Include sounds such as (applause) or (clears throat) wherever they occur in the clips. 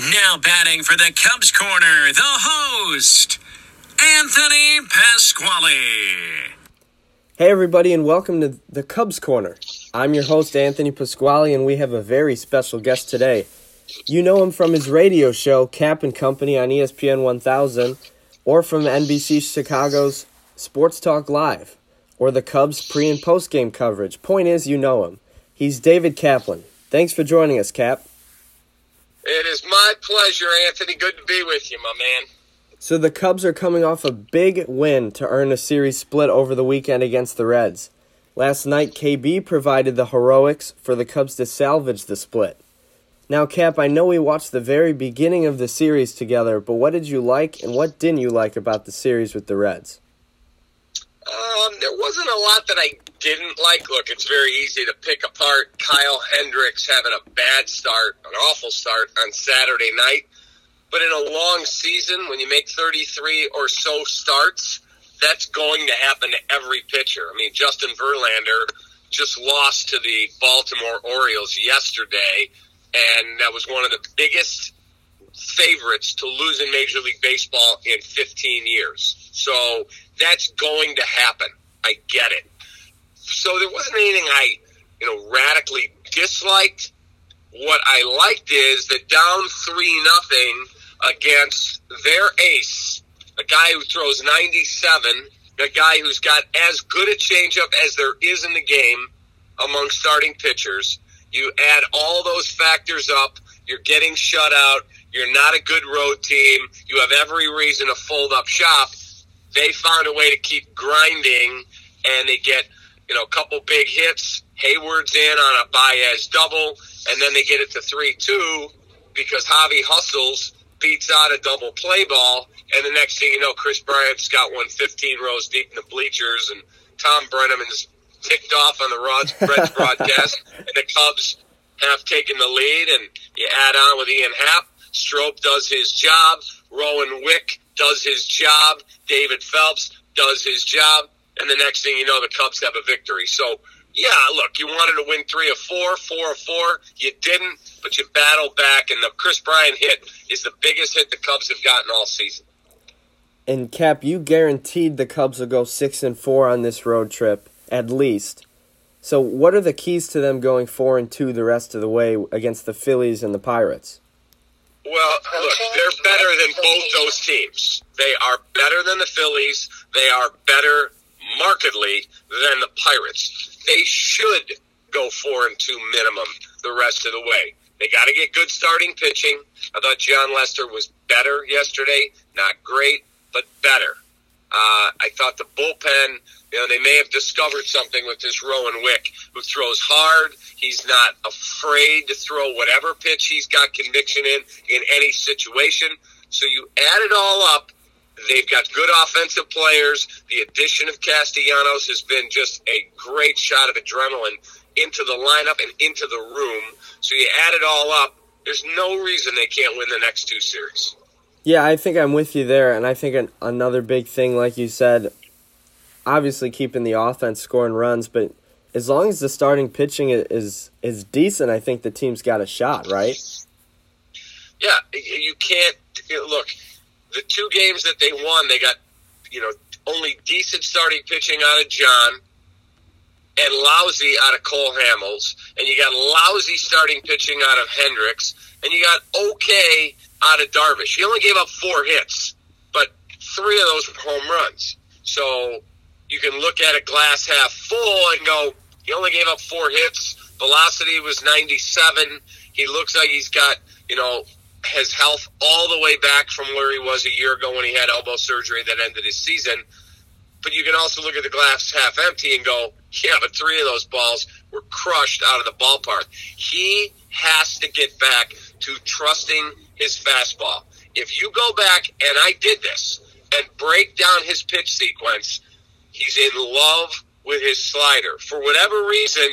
Now batting for the Cubs corner, the host, Anthony Pasquale. Hey, everybody, and welcome to the Cubs Corner. I'm your host, Anthony Pasquale, and we have a very special guest today. You know him from his radio show, Cap and Company, on ESPN 1000, or from NBC Chicago's Sports Talk Live, or the Cubs pre and post game coverage. Point is, you know him. He's David Kaplan. Thanks for joining us, Cap. It is my pleasure, Anthony. Good to be with you, my man. So the Cubs are coming off a big win to earn a series split over the weekend against the Reds. Last night, KB provided the heroics for the Cubs to salvage the split. Now, Cap, I know we watched the very beginning of the series together, but what did you like and what didn't you like about the series with the Reds? Um, there wasn't a lot that I didn't like. Look, it's very easy to pick apart Kyle Hendricks having a bad start, an awful start on Saturday night. But in a long season, when you make 33 or so starts, that's going to happen to every pitcher. I mean, Justin Verlander just lost to the Baltimore Orioles yesterday, and that was one of the biggest favorites to lose in Major League Baseball in 15 years. So that's going to happen. I get it. So there wasn't anything I, you know, radically disliked. What I liked is that down three nothing against their ace, a guy who throws 97, a guy who's got as good a changeup as there is in the game among starting pitchers. You add all those factors up, you're getting shut out, you're not a good road team, you have every reason to fold up shop. They found a way to keep grinding, and they get, you know, a couple big hits. Heyward's in on a Baez double, and then they get it to 3 2 because Javi hustles beats out a double play ball, and the next thing you know, Kris Bryant's got one 15 rows deep in the bleachers, and Thom Brennaman's ticked off on the Rod's (laughs) Reds broadcast, and the Cubs have taken the lead, and you add on with Ian Happ. Strop does his job. Rowan Wick does his job. David Phelps does his job. And the next thing you know, the Cubs have a victory. So, yeah, look, you wanted to win three of four, four of four. You didn't, but you battled back. And the Kris Bryant hit is the biggest hit the Cubs have gotten all season. And Cap, you guaranteed the Cubs will go six and four on this road trip, at least. So, what are the keys to them going four and two the rest of the way against the Phillies and the Pirates? Well, look, they're better than both those teams. They are better than the Phillies. They are better markedly than the Pirates. They should go four and two minimum the rest of the way. They got to get good starting pitching. I thought Jon Lester was better yesterday. Not great, but better. Uh, I thought the bullpen, you know, they may have discovered something with this Rowan Wick, who throws hard. He's not afraid to throw whatever pitch he's got conviction in, in any situation. So you add it all up. They've got good offensive players. The addition of Castellanos has been just a great shot of adrenaline into the lineup and into the room. So you add it all up. There's no reason they can't win the next two series. Yeah, I think I'm with you there, and I think an, another big thing, like you said, obviously keeping the offense scoring runs, but as long as the starting pitching is is decent, I think the team's got a shot, right? Yeah, you can't look. The two games that they won, they got you know only decent starting pitching out of Jon and lousy out of Cole Hamels, and you got lousy starting pitching out of Hendricks, and you got okay out of Darvish. He only gave up four hits, but three of those were home runs. So you can look at a glass half full and go, he only gave up four hits. Velocity was 97. He looks like he's got, you know, his health all the way back from where he was a year ago when he had elbow surgery that ended his season. But you can also look at the glass half empty and go, yeah, but three of those balls were crushed out of the ballpark. He has to get back to trusting his fastball. If you go back, and I did this, and break down his pitch sequence, he's in love with his slider. For whatever reason,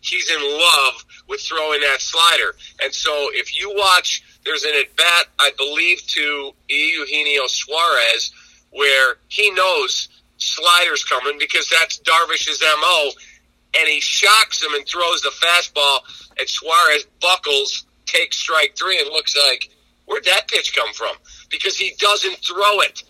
he's in love with throwing that slider. And so if you watch, there's an at bat, I believe, to Eugenio Suarez, where he knows sliders coming because that's Darvish's MO, and he shocks him and throws the fastball, and Suarez buckles, takes strike three, and looks like Where'd that pitch come from? Because he doesn't throw it.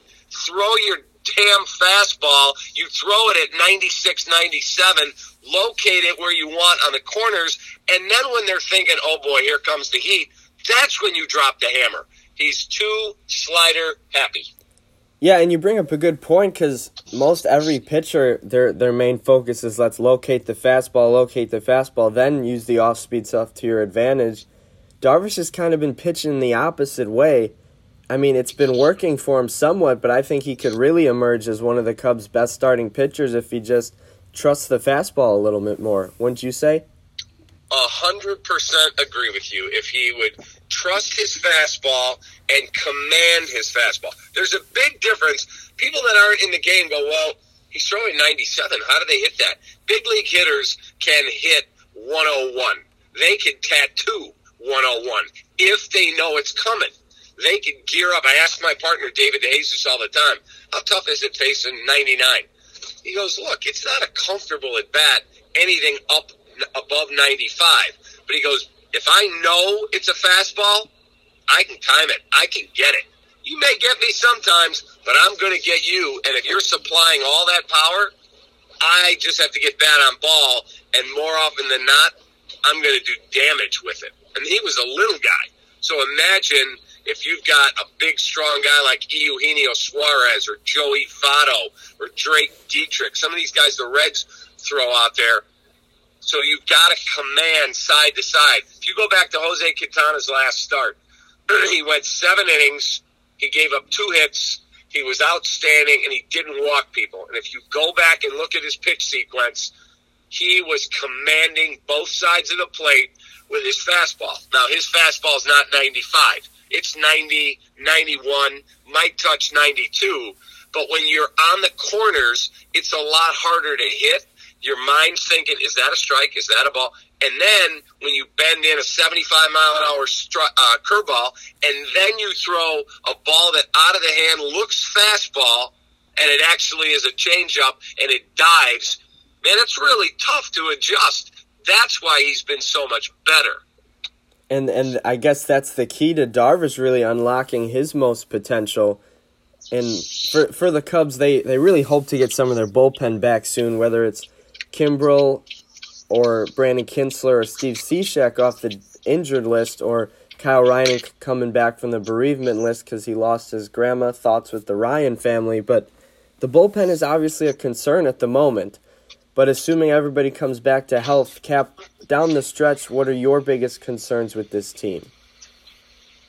Throw your damn fastball. You throw it at 96, 97, locate it where you want on the corners, and then when they're thinking, oh boy, here comes the heat, that's when you drop the hammer. He's too slider happy. Yeah, and you bring up a good point because most every pitcher, their their main focus is let's locate the fastball, locate the fastball, then use the off speed stuff to your advantage. Darvish has kind of been pitching the opposite way. I mean, it's been working for him somewhat, but I think he could really emerge as one of the Cubs' best starting pitchers if he just trusts the fastball a little bit more. Wouldn't you say? A hundred percent agree with you. If he would trust his fastball and command his fastball. There's a big difference. People that aren't in the game go, well, he's throwing 97. How do they hit that? Big league hitters can hit 101. They can tattoo 101 if they know it's coming. They can gear up. I ask my partner, David DeJesus, all the time, how tough is it facing 99? He goes, look, it's not a comfortable at bat, anything up above 95. But he goes, if I know it's a fastball, I can time it. I can get it. You may get me sometimes, but I'm going to get you. And if you're supplying all that power, I just have to get bat on ball. And more often than not, I'm going to do damage with it. And he was a little guy. So imagine if you've got a big, strong guy like Eugenio Suarez or Joey Votto or Derek Dietrich, some of these guys the Reds throw out there. So you've got to command side to side. If you go back to Jose Quintana's last start, (clears throat) he went seven innings. He gave up two hits. He was outstanding, and he didn't walk people. And if you go back and look at his pitch sequence, he was commanding both sides of the plate with his fastball. Now, his fastball is not 95. It's 90, 91, might touch 92. But when you're on the corners, it's a lot harder to hit. Your mind's thinking, is that a strike? Is that a ball? And then when you bend in a 75 mile an hour stri- uh, curveball, and then you throw a ball that out of the hand looks fastball, and it actually is a changeup, and it dives, man, it's really tough to adjust. That's why he's been so much better. And and I guess that's the key to Darvish really unlocking his most potential. And for for the Cubs, they, they really hope to get some of their bullpen back soon, whether it's Kimbrel or Brandon Kintzler or Steve Cishek off the injured list, or Kyle Ryan coming back from the bereavement list because he lost his grandma. Thoughts with the Ryan family, but the bullpen is obviously a concern at the moment. But assuming everybody comes back to health, Cap, down the stretch, what are your biggest concerns with this team?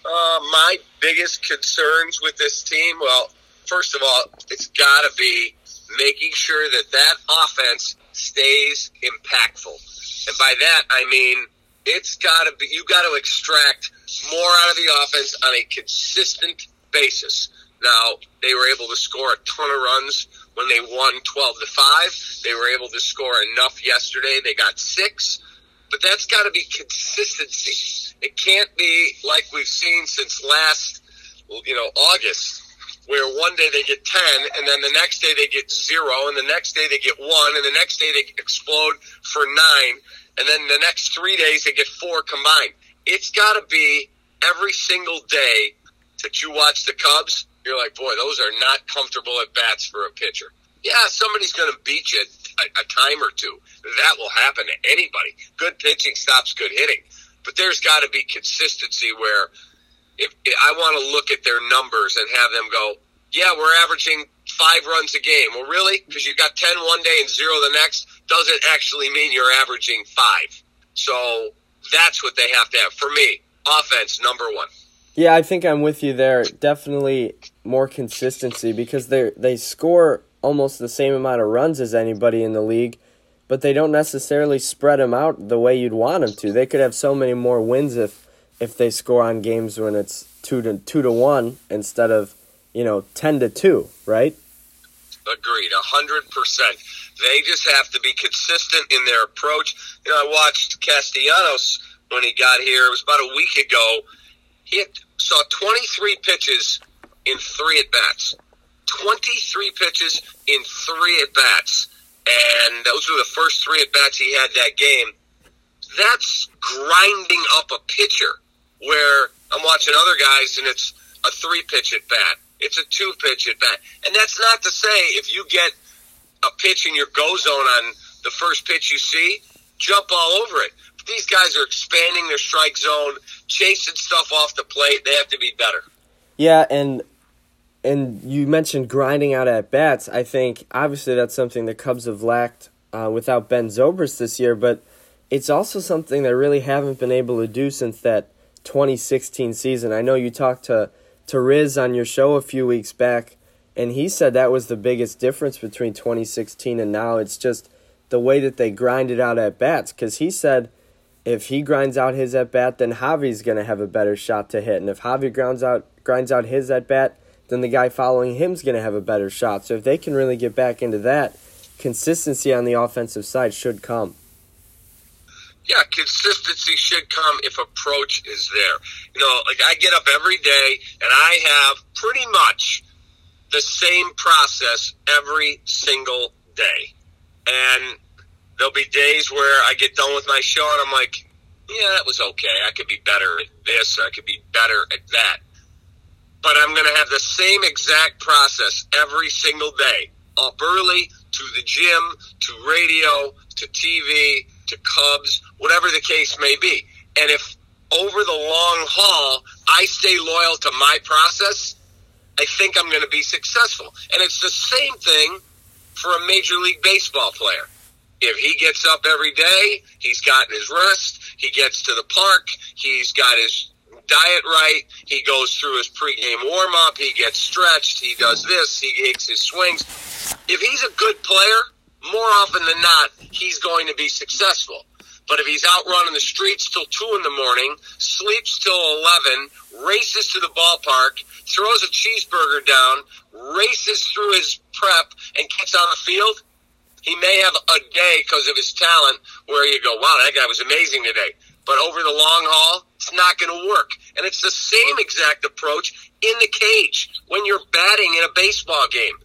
Uh, my biggest concerns with this team, well, first of all, it's got to be making sure that that offense stays impactful. And by that, I mean it's got to be you got to extract more out of the offense on a consistent basis. Now they were able to score a ton of runs when they won twelve to five. They were able to score enough yesterday. They got six, but that's got to be consistency. It can't be like we've seen since last, you know, August where one day they get 10 and then the next day they get zero and the next day they get one and the next day they explode for nine and then the next three days they get four combined. It's got to be every single day that you watch the Cubs. You're like, boy, those are not comfortable at bats for a pitcher. Yeah, somebody's going to beat you a, a time or two. That will happen to anybody. Good pitching stops good hitting. But there's got to be consistency where if, if I want to look at their numbers and have them go, yeah, we're averaging five runs a game. Well, really? Because you've got 10 one day and zero the next doesn't actually mean you're averaging five. So that's what they have to have. For me, offense, number one. Yeah, I think I'm with you there. Definitely more consistency because they they score almost the same amount of runs as anybody in the league, but they don't necessarily spread them out the way you'd want them to. They could have so many more wins if if they score on games when it's two to two to one instead of you know ten to two, right? Agreed, hundred percent. They just have to be consistent in their approach. You know, I watched Castellanos when he got here. It was about a week ago. Had, saw 23 pitches in three at bats. 23 pitches in three at bats. And those were the first three at bats he had that game. That's grinding up a pitcher where I'm watching other guys, and it's a three pitch at bat. It's a two pitch at bat. And that's not to say if you get a pitch in your go zone on the first pitch you see, jump all over it. These guys are expanding their strike zone, chasing stuff off the plate. They have to be better. Yeah, and and you mentioned grinding out at bats. I think obviously that's something the Cubs have lacked uh, without Ben Zobrist this year, but it's also something they really haven't been able to do since that 2016 season. I know you talked to to Riz on your show a few weeks back, and he said that was the biggest difference between 2016 and now. It's just the way that they grinded out at bats. Because he said if he grinds out his at bat, then Javi's going to have a better shot to hit, and if Javi grinds out grinds out his at bat, then the guy following him's going to have a better shot. So if they can really get back into that, consistency on the offensive side should come. Yeah, consistency should come if approach is there. You know, like I get up every day and I have pretty much the same process every single day. And there'll be days where I get done with my show and I'm like, yeah, that was okay. I could be better at this, I could be better at that. But I'm going to have the same exact process every single day. Up early, to the gym, to radio, to TV, to Cubs, whatever the case may be. And if over the long haul I stay loyal to my process, I think I'm going to be successful. And it's the same thing for a Major League Baseball player. If he gets up every day, he's gotten his rest, he gets to the park, he's got his diet right, he goes through his pregame warm up, he gets stretched, he does this, he takes his swings. If he's a good player, more often than not, he's going to be successful. But if he's out running the streets till 2 in the morning, sleeps till 11, races to the ballpark, throws a cheeseburger down, races through his prep, and gets on the field, he may have a day because of his talent where you go, wow, that guy was amazing today. But over the long haul, it's not going to work. And it's the same exact approach in the cage when you're batting in a baseball game.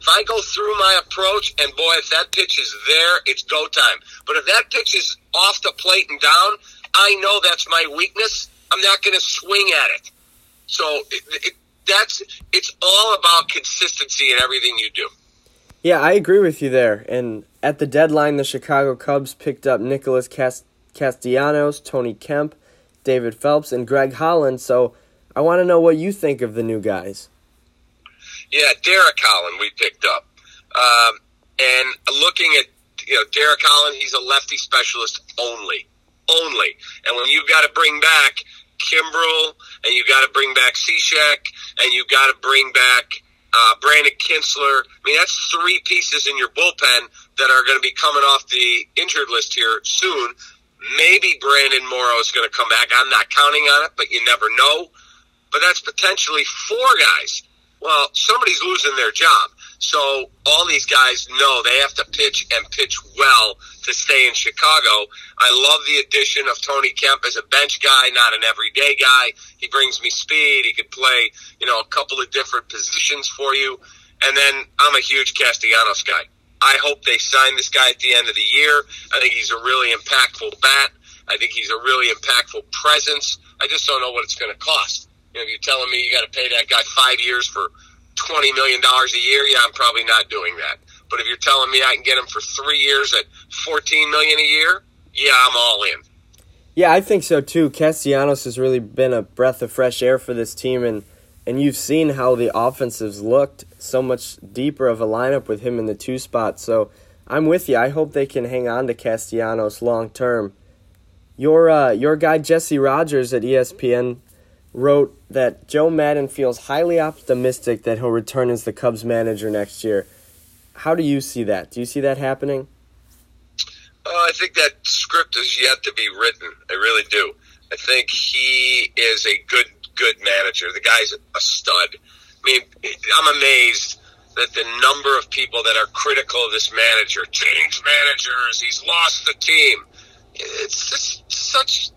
If I go through my approach and boy, if that pitch is there, it's go time. But if that pitch is off the plate and down, I know that's my weakness. I'm not going to swing at it. So it, it, that's it's all about consistency in everything you do. Yeah, I agree with you there. And at the deadline, the Chicago Cubs picked up Nicholas Cast- Castellanos, Tony Kemp, David Phelps, and Greg Holland. So I want to know what you think of the new guys. Yeah, Derek Holland we picked up. Um, and looking at you know Derek Holland, he's a lefty specialist only, only. And when you've got to bring back Kimbrel, and you've got to bring back Cishek, and you've got to bring back uh, Brandon Kintzler. I mean, that's three pieces in your bullpen that are going to be coming off the injured list here soon. Maybe Brandon Morrow is going to come back. I'm not counting on it, but you never know. But that's potentially four guys well, somebody's losing their job. So all these guys know they have to pitch and pitch well to stay in Chicago. I love the addition of Tony Kemp as a bench guy, not an everyday guy. He brings me speed. He can play, you know, a couple of different positions for you. And then I'm a huge Castellanos guy. I hope they sign this guy at the end of the year. I think he's a really impactful bat. I think he's a really impactful presence. I just don't know what it's going to cost. You know, if you're telling me you got to pay that guy five years for twenty million dollars a year, yeah, I'm probably not doing that. But if you're telling me I can get him for three years at fourteen million a year, yeah, I'm all in. Yeah, I think so too. Castellanos has really been a breath of fresh air for this team, and and you've seen how the offensives looked so much deeper of a lineup with him in the two spot. So I'm with you. I hope they can hang on to Castellanos long term. Your uh, your guy Jesse Rogers at ESPN wrote that Joe Maddon feels highly optimistic that he'll return as the Cubs manager next year. How do you see that? Do you see that happening? Uh, I think that script is yet to be written. I really do. I think he is a good, good manager. The guy's a stud. I mean, I'm amazed that the number of people that are critical of this manager, change managers, he's lost the team. It's just such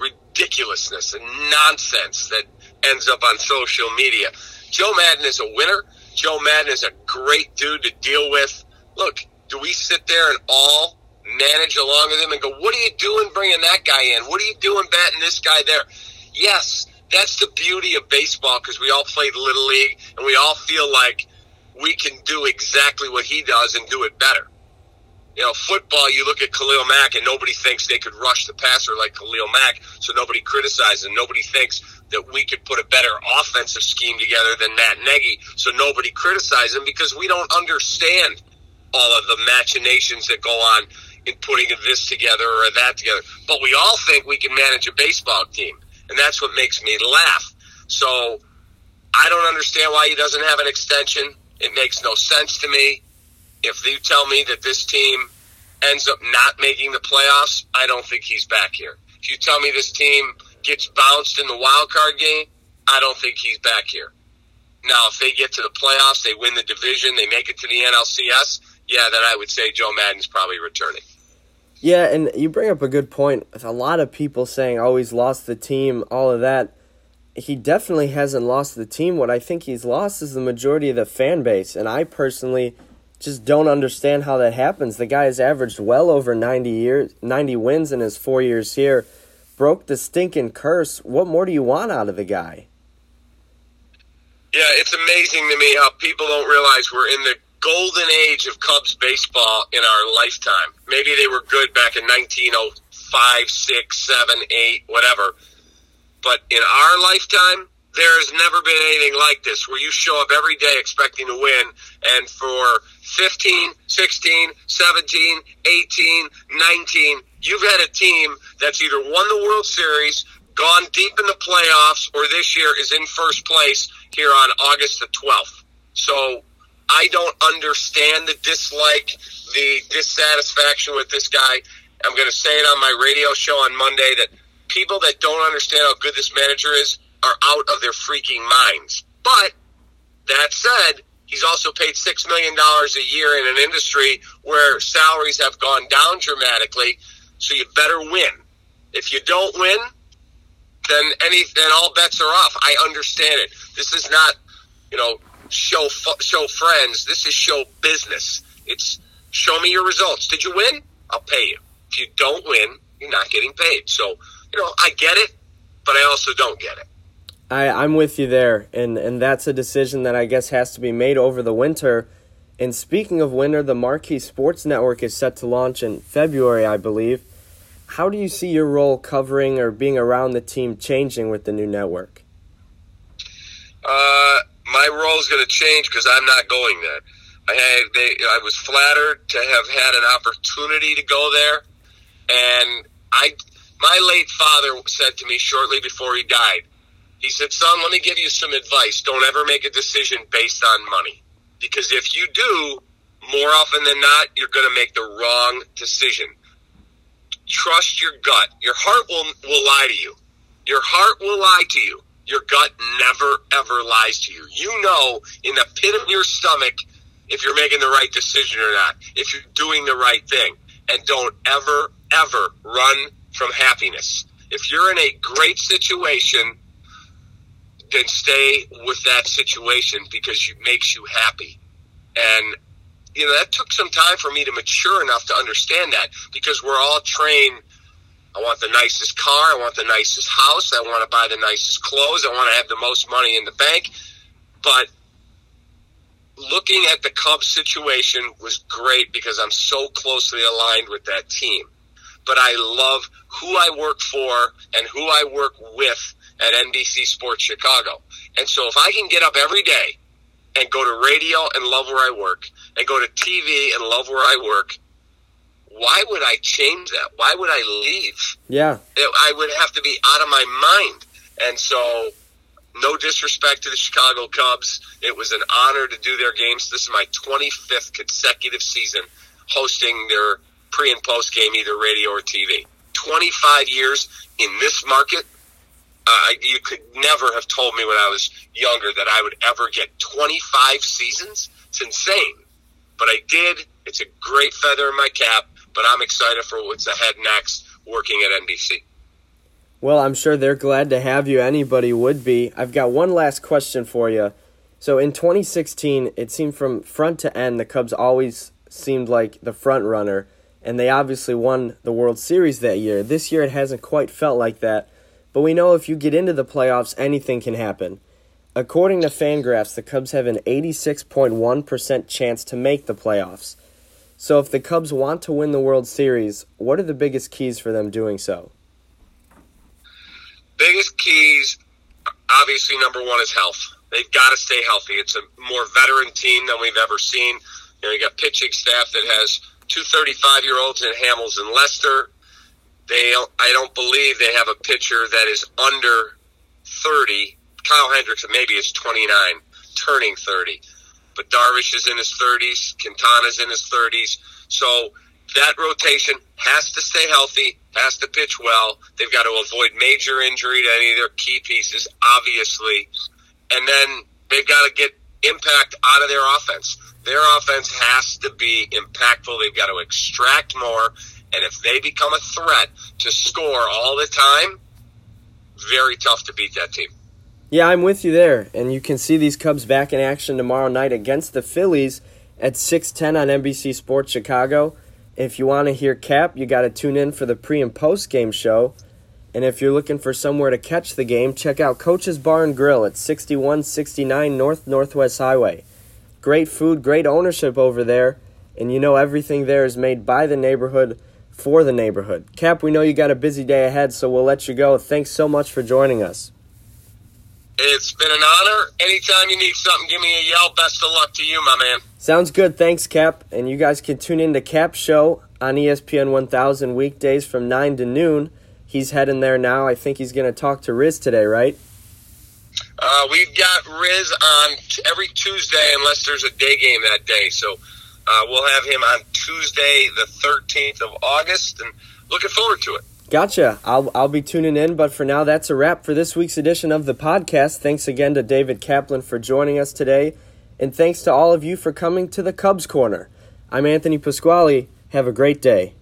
ridiculousness and nonsense that ends up on social media. Joe Maddon is a winner. Joe Maddon is a great dude to deal with. Look, do we sit there and all manage along with him and go, what are you doing bringing that guy in? What are you doing batting this guy there? Yes, that's the beauty of baseball because we all played little league and we all feel like we can do exactly what he does and do it better. You know, football, you look at Khalil Mack and nobody thinks they could rush the passer like Khalil Mack, so nobody criticizes him. Nobody thinks that we could put a better offensive scheme together than Matt Nagy, so nobody criticizes him because we don't understand all of the machinations that go on in putting this together or that together. But we all think we can manage a baseball team, and that's what makes me laugh. So I don't understand why he doesn't have an extension. It makes no sense to me. If you tell me that this team ends up not making the playoffs, I don't think he's back here. If you tell me this team gets bounced in the wild card game, I don't think he's back here. Now, if they get to the playoffs, they win the division, they make it to the NLCS, yeah, then I would say Joe Maddon's probably returning. Yeah, and you bring up a good point. With a lot of people saying, "Oh, he's lost the team," all of that. He definitely hasn't lost the team. What I think he's lost is the majority of the fan base, and I personally just don't understand how that happens. The guy has averaged well over 90 years, 90 wins in his 4 years here. Broke the stinking curse. What more do you want out of the guy? Yeah, it's amazing to me how people don't realize we're in the golden age of Cubs baseball in our lifetime. Maybe they were good back in 1905, 6, 7, 8, whatever. But in our lifetime, there has never been anything like this where you show up every day expecting to win and for 15, 16, 17, 18, 19, you've had a team that's either won the World Series, gone deep in the playoffs, or this year is in first place here on August the 12th. So I don't understand the dislike, the dissatisfaction with this guy. I'm going to say it on my radio show on Monday that people that don't understand how good this manager is are out of their freaking minds. But that said, he's also paid $6 million a year in an industry where salaries have gone down dramatically. So you better win. If you don't win, then any then all bets are off. I understand it. This is not, you know, show show friends. This is show business. It's show me your results. Did you win? I'll pay you. If you don't win, you're not getting paid. So, you know, I get it, but I also don't get it. I, I'm with you there, and, and that's a decision that I guess has to be made over the winter. And speaking of winter, the Marquee Sports Network is set to launch in February, I believe. How do you see your role covering or being around the team changing with the new network? Uh, my role is going to change because I'm not going there. I had, they, I was flattered to have had an opportunity to go there, and I, my late father said to me shortly before he died, he said, "Son, let me give you some advice. Don't ever make a decision based on money, because if you do, more often than not, you're going to make the wrong decision. Trust your gut. Your heart will will lie to you. Your heart will lie to you." Your gut never ever lies to you. You know in the pit of your stomach if you're making the right decision or not, if you're doing the right thing. And don't ever, ever run from happiness. If you're in a great situation, then stay with that situation because it makes you happy. And, you know, that took some time for me to mature enough to understand that because we're all trained I want the nicest car. I want the nicest house. I want to buy the nicest clothes. I want to have the most money in the bank. But looking at the Cubs situation was great because I'm so closely aligned with that team. But I love who I work for and who I work with at NBC Sports Chicago. And so if I can get up every day and go to radio and love where I work and go to TV and love where I work why would I change that? Why would I leave? Yeah. I would have to be out of my mind. And so, no disrespect to the Chicago Cubs. It was an honor to do their games. This is my 25th consecutive season hosting their pre and post game, either radio or TV. 25 years in this market. Uh, you could never have told me when I was younger that I would ever get 25 seasons. It's insane. But I did. It's a great feather in my cap but I'm excited for what's ahead next working at NBC. Well, I'm sure they're glad to have you. Anybody would be. I've got one last question for you. So in 2016, it seemed from front to end, the Cubs always seemed like the front runner, and they obviously won the World Series that year. This year, it hasn't quite felt like that. But we know if you get into the playoffs, anything can happen. According to Fangraphs, the Cubs have an 86.1% chance to make the playoffs. So if the Cubs want to win the World Series, what are the biggest keys for them doing so? Biggest keys, obviously, number one is health. They've got to stay healthy. It's a more veteran team than we've ever seen. You know, you got pitching staff that has two 35 year olds in Hamels and Lester. They, I don't believe they have a pitcher that is under 30. Kyle Hendricks maybe is 29, turning 30. But Darvish is in his 30s. Quintana's in his 30s. So that rotation has to stay healthy, has to pitch well. They've got to avoid major injury to any of their key pieces, obviously. And then they've got to get impact out of their offense. Their offense has to be impactful. They've got to extract more. And if they become a threat to score all the time, very tough to beat that team. Yeah, I'm with you there. And you can see these Cubs back in action tomorrow night against the Phillies at 6:10 on NBC Sports Chicago. If you want to hear Cap, you got to tune in for the pre and post game show. And if you're looking for somewhere to catch the game, check out Coach's Bar and Grill at 6169 North Northwest Highway. Great food, great ownership over there, and you know everything there is made by the neighborhood for the neighborhood. Cap, we know you got a busy day ahead, so we'll let you go. Thanks so much for joining us. It's been an honor. Anytime you need something, give me a yell. Best of luck to you, my man. Sounds good. Thanks, Cap. And you guys can tune in to Cap Show on ESPN 1000 weekdays from 9 to noon. He's heading there now. I think he's going to talk to Riz today, right? Uh, we've got Riz on t- every Tuesday unless there's a day game that day. So uh, we'll have him on Tuesday, the 13th of August, and looking forward to it. Gotcha. I'll, I'll be tuning in, but for now, that's a wrap for this week's edition of the podcast. Thanks again to David Kaplan for joining us today, and thanks to all of you for coming to the Cubs Corner. I'm Anthony Pasquale. Have a great day.